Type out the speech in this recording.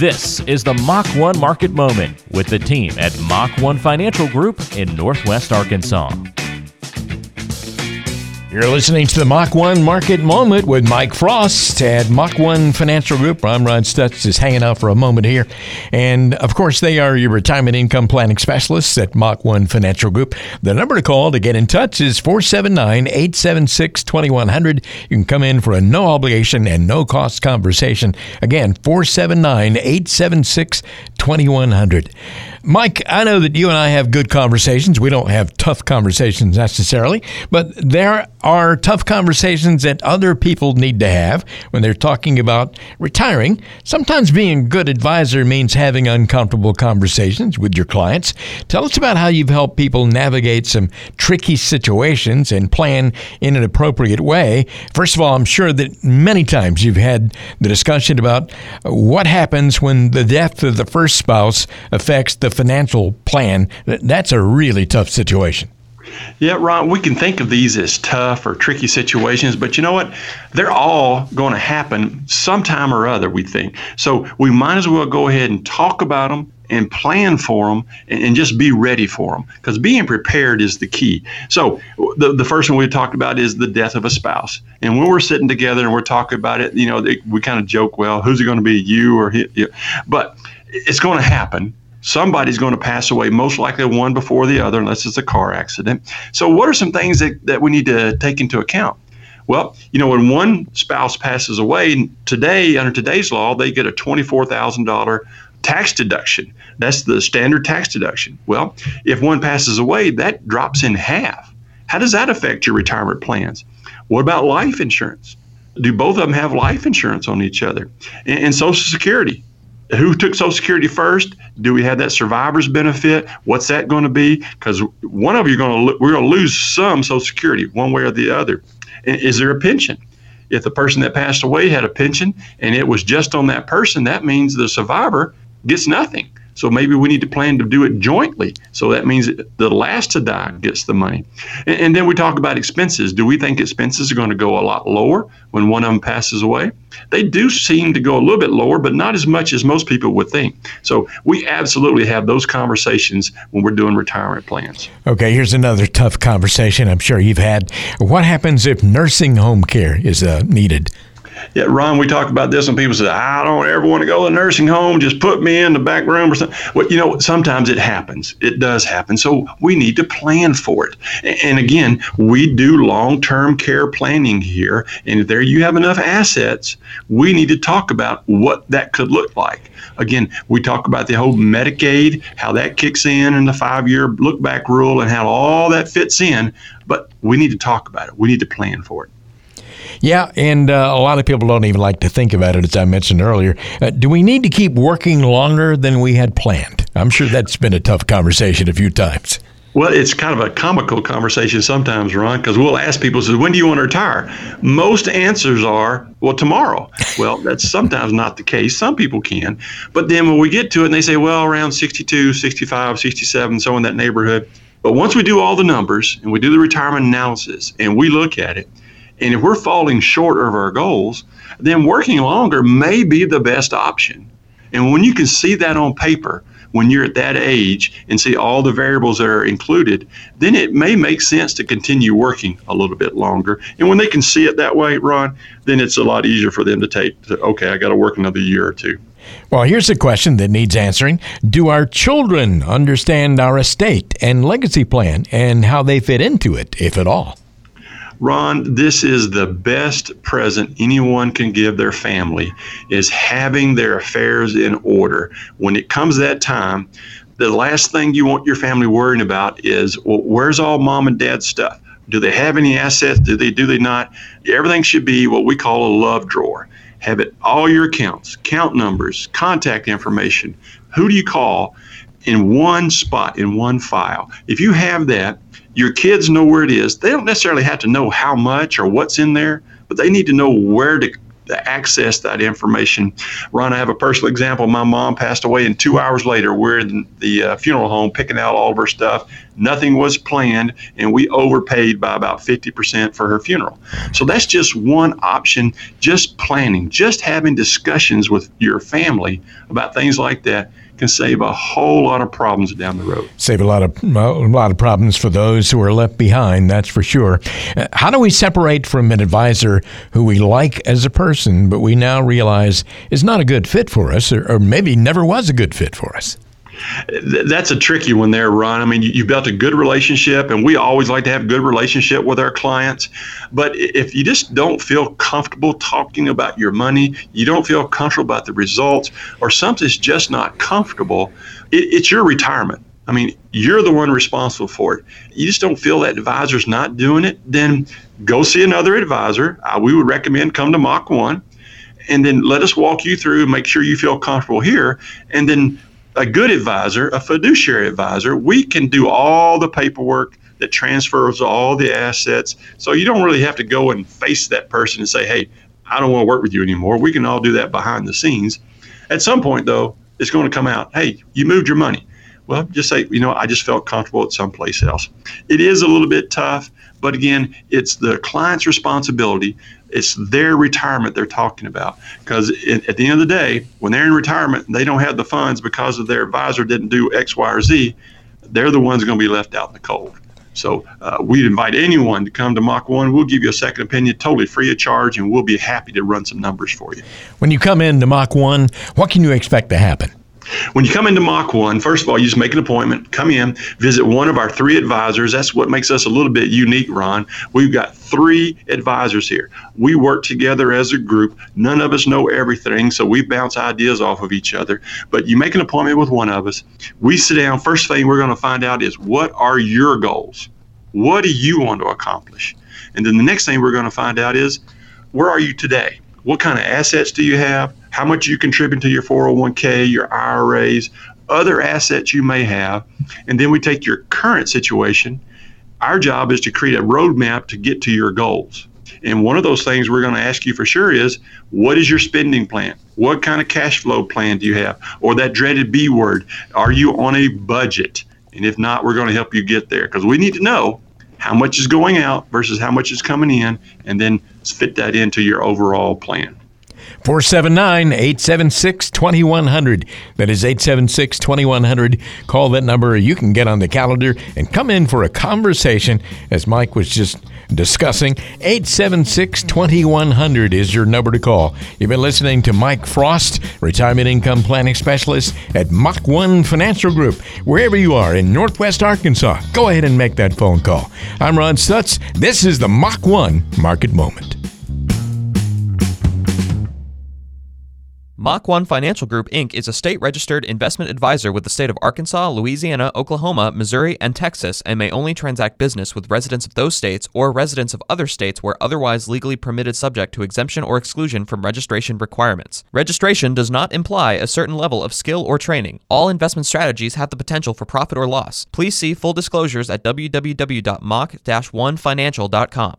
This is the Mach 1 Market Moment with the team at Mach 1 Financial Group in Northwest Arkansas. You're listening to the Mach 1 Market Moment with Mike Frost at Mach 1 Financial Group. I'm Ron Stutz, just hanging out for a moment here. And of course, they are your retirement income planning specialists at Mach 1 Financial Group. The number to call to get in touch is 479 876 2100. You can come in for a no obligation and no cost conversation. Again, 479 876 2100. Mike, I know that you and I have good conversations. We don't have tough conversations necessarily, but there are tough conversations that other people need to have when they're talking about retiring. Sometimes being a good advisor means having uncomfortable conversations with your clients. Tell us about how you've helped people navigate some tricky situations and plan in an appropriate way. First of all, I'm sure that many times you've had the discussion about what happens when the death of the first spouse affects the financial plan, that's a really tough situation. Yeah, Ron, we can think of these as tough or tricky situations, but you know what? They're all going to happen sometime or other, we think. So we might as well go ahead and talk about them and plan for them and, just be ready for them because being prepared is the key. So the, the first one we talked about is the death of a spouse. And when we're sitting together and we're talking about it, you know, we kind of joke, well, who's it going to be, you or he? But it's going to happen somebody's going to pass away, most likely one before the other, unless it's a car accident. So, what are some things that, that we need to take into account? Well, you know, when one spouse passes away, today, under today's law, they get a $24,000 tax deduction. That's the standard tax deduction. Well, if one passes away, that drops in half. How does that affect your retirement plans? What about life insurance? Do both of them have life insurance on each other? And, and Social Security who took Social Security first? Do we have that survivor's benefit? What's that going to be? Because one of you going to we're going to lose some Social Security one way or the other. Is there a pension? If the person that passed away had a pension and it was just on that person, that means the survivor gets nothing. So maybe we need to plan to do it jointly. So that means the last to die gets the money. And, and, then we talk about expenses. Do we think expenses are going to go a lot lower when one of them passes away? They do seem to go a little bit lower, but not as much as most people would think. So we absolutely have those conversations when we're doing retirement plans. Okay, here's another tough conversation I'm sure you've had. What happens if nursing home care is uh, needed? Yeah, Ron, we talk about this, and people say, "I don't ever want to go to the nursing home. Just put me in the back room or something." Well, you know, sometimes it happens. It does happen. So we need to plan for it. And again, we do long-term care planning here, and if there you have enough assets, we need to talk about what that could look like. Again, we talk about the whole Medicaid, how that kicks in, and the five-year look-back rule, and how all that fits in. But we need to talk about it. We need to plan for it. Yeah, and uh, a lot of people don't even like to think about it, as I mentioned earlier. Uh, do we need to keep working longer than we had planned? I'm sure that's been a tough conversation a few times. Well, it's kind of a comical conversation sometimes, Ron, because we'll ask people, "says When do you want to retire?" Most answers are, "Well, tomorrow." Well, that's sometimes not the case. Some people can, but then when we get to it, and they say, "Well, around 62, 65, 67, so in that neighborhood." But once we do all the numbers and we do the retirement analysis and we look at it, and if we're falling short of our goals, then working longer may be the best option. And when you can see that on paper, when you're at that age and see all the variables that are included, then it may make sense to continue working a little bit longer. And when they can see it that way, Ron, then it's a lot easier for them to take, to, okay, I got to work another year or two. Well, here's a question that needs answering. Do our children understand our estate and legacy plan and how they fit into it, if at all? Ron, this is the best present anyone can give their family is having their affairs in order. When it comes that time, the last thing you want your family worrying about is, well, where's all mom and dad's stuff? Do they have any assets? Do they do they not? Everything should be what we call a love drawer. Have it all your accounts, count numbers, contact information. Who do you call? In one spot, in one file. If you have that, your kids know where it is. They don't necessarily have to know how much or what's in there, but they need to know where to, to access that information. Ron, I have a personal example. My mom passed away, and two hours later, we're in the uh, funeral home picking out all of her stuff. Nothing was planned, and we overpaid by about 50% for her funeral. So that's just one option, just planning, just having discussions with your family about things like that can save a whole lot of problems down the road. Save a lot of a lot of problems for those who are left behind. That's for sure. Uh, how do we separate from an advisor who we like as a person, but we now realize is not a good fit for us, or, or maybe never was a good fit for us? That's a tricky one there, Ron. I mean, you, you built a good relationship, and we always like to have good relationship with our clients. But if you just don't feel comfortable talking about your money, you don't feel comfortable about the results, or something's just not comfortable, it, it's your retirement. I mean, you're the one responsible for it. You just don't feel that advisor's not doing it, then go see another advisor. Uh, we would recommend come to Mach 1 and then let us walk you through and make sure you feel comfortable here. And then a good advisor, a fiduciary advisor, we can do all the paperwork that transfers all the assets. So you don't really have to go and face that person and say, hey, I don't want to work with you anymore. We can all do that behind the scenes. At some point, though, it's going to come out, hey, you moved your money. Well, just say, you know, I just felt comfortable at someplace else. It is a little bit tough, but again, it's the client's responsibility it's their retirement they're talking about. Because at the end of the day, when they're in retirement and they don't have the funds because of their advisor didn't do X, Y, or Z, they're the ones going to be left out in the cold. So uh, we'd invite anyone to come to Mach 1. We'll give you a second opinion totally free of charge, and we'll be happy to run some numbers for you. When you come in to Mach 1, what can you expect to happen? When you come into Mach 1, first of all, you just make an appointment, come in, visit one of our three advisors. That's what makes us a little bit unique, Ron. We've got three advisors here. We work together as a group. None of us know everything, so we bounce ideas off of each other. But you make an appointment with one of us. We sit down. First thing we're going to find out is what are your goals? What do you want to accomplish? And then the next thing we're going to find out is where are you today? What kind of assets do you have? How much you contribute to your 401k, your IRAs, other assets you may have, and then we take your current situation. Our job is to create a roadmap to get to your goals. And one of those things we're going to ask you for sure is what is your spending plan? What kind of cash flow plan do you have? Or that dreaded B word, are you on a budget? And if not, we're going to help you get there because we need to know how much is going out versus how much is coming in and then fit that into your overall plan. 479 876 2100. That is 876 2100. Call that number. You can get on the calendar and come in for a conversation, as Mike was just discussing. 876 2100 is your number to call. You've been listening to Mike Frost, Retirement Income Planning Specialist at Mach 1 Financial Group. Wherever you are in Northwest Arkansas, go ahead and make that phone call. I'm Ron Stutz. This is the Mach 1 Market Moment. Mach 1 Financial Group Inc. is a state registered investment advisor with the state of Arkansas, Louisiana, Oklahoma, Missouri, and Texas and may only transact business with residents of those states or residents of other states where otherwise legally permitted subject to exemption or exclusion from registration requirements. Registration does not imply a certain level of skill or training. All investment strategies have the potential for profit or loss. Please see full disclosures at www.mach-1financial.com.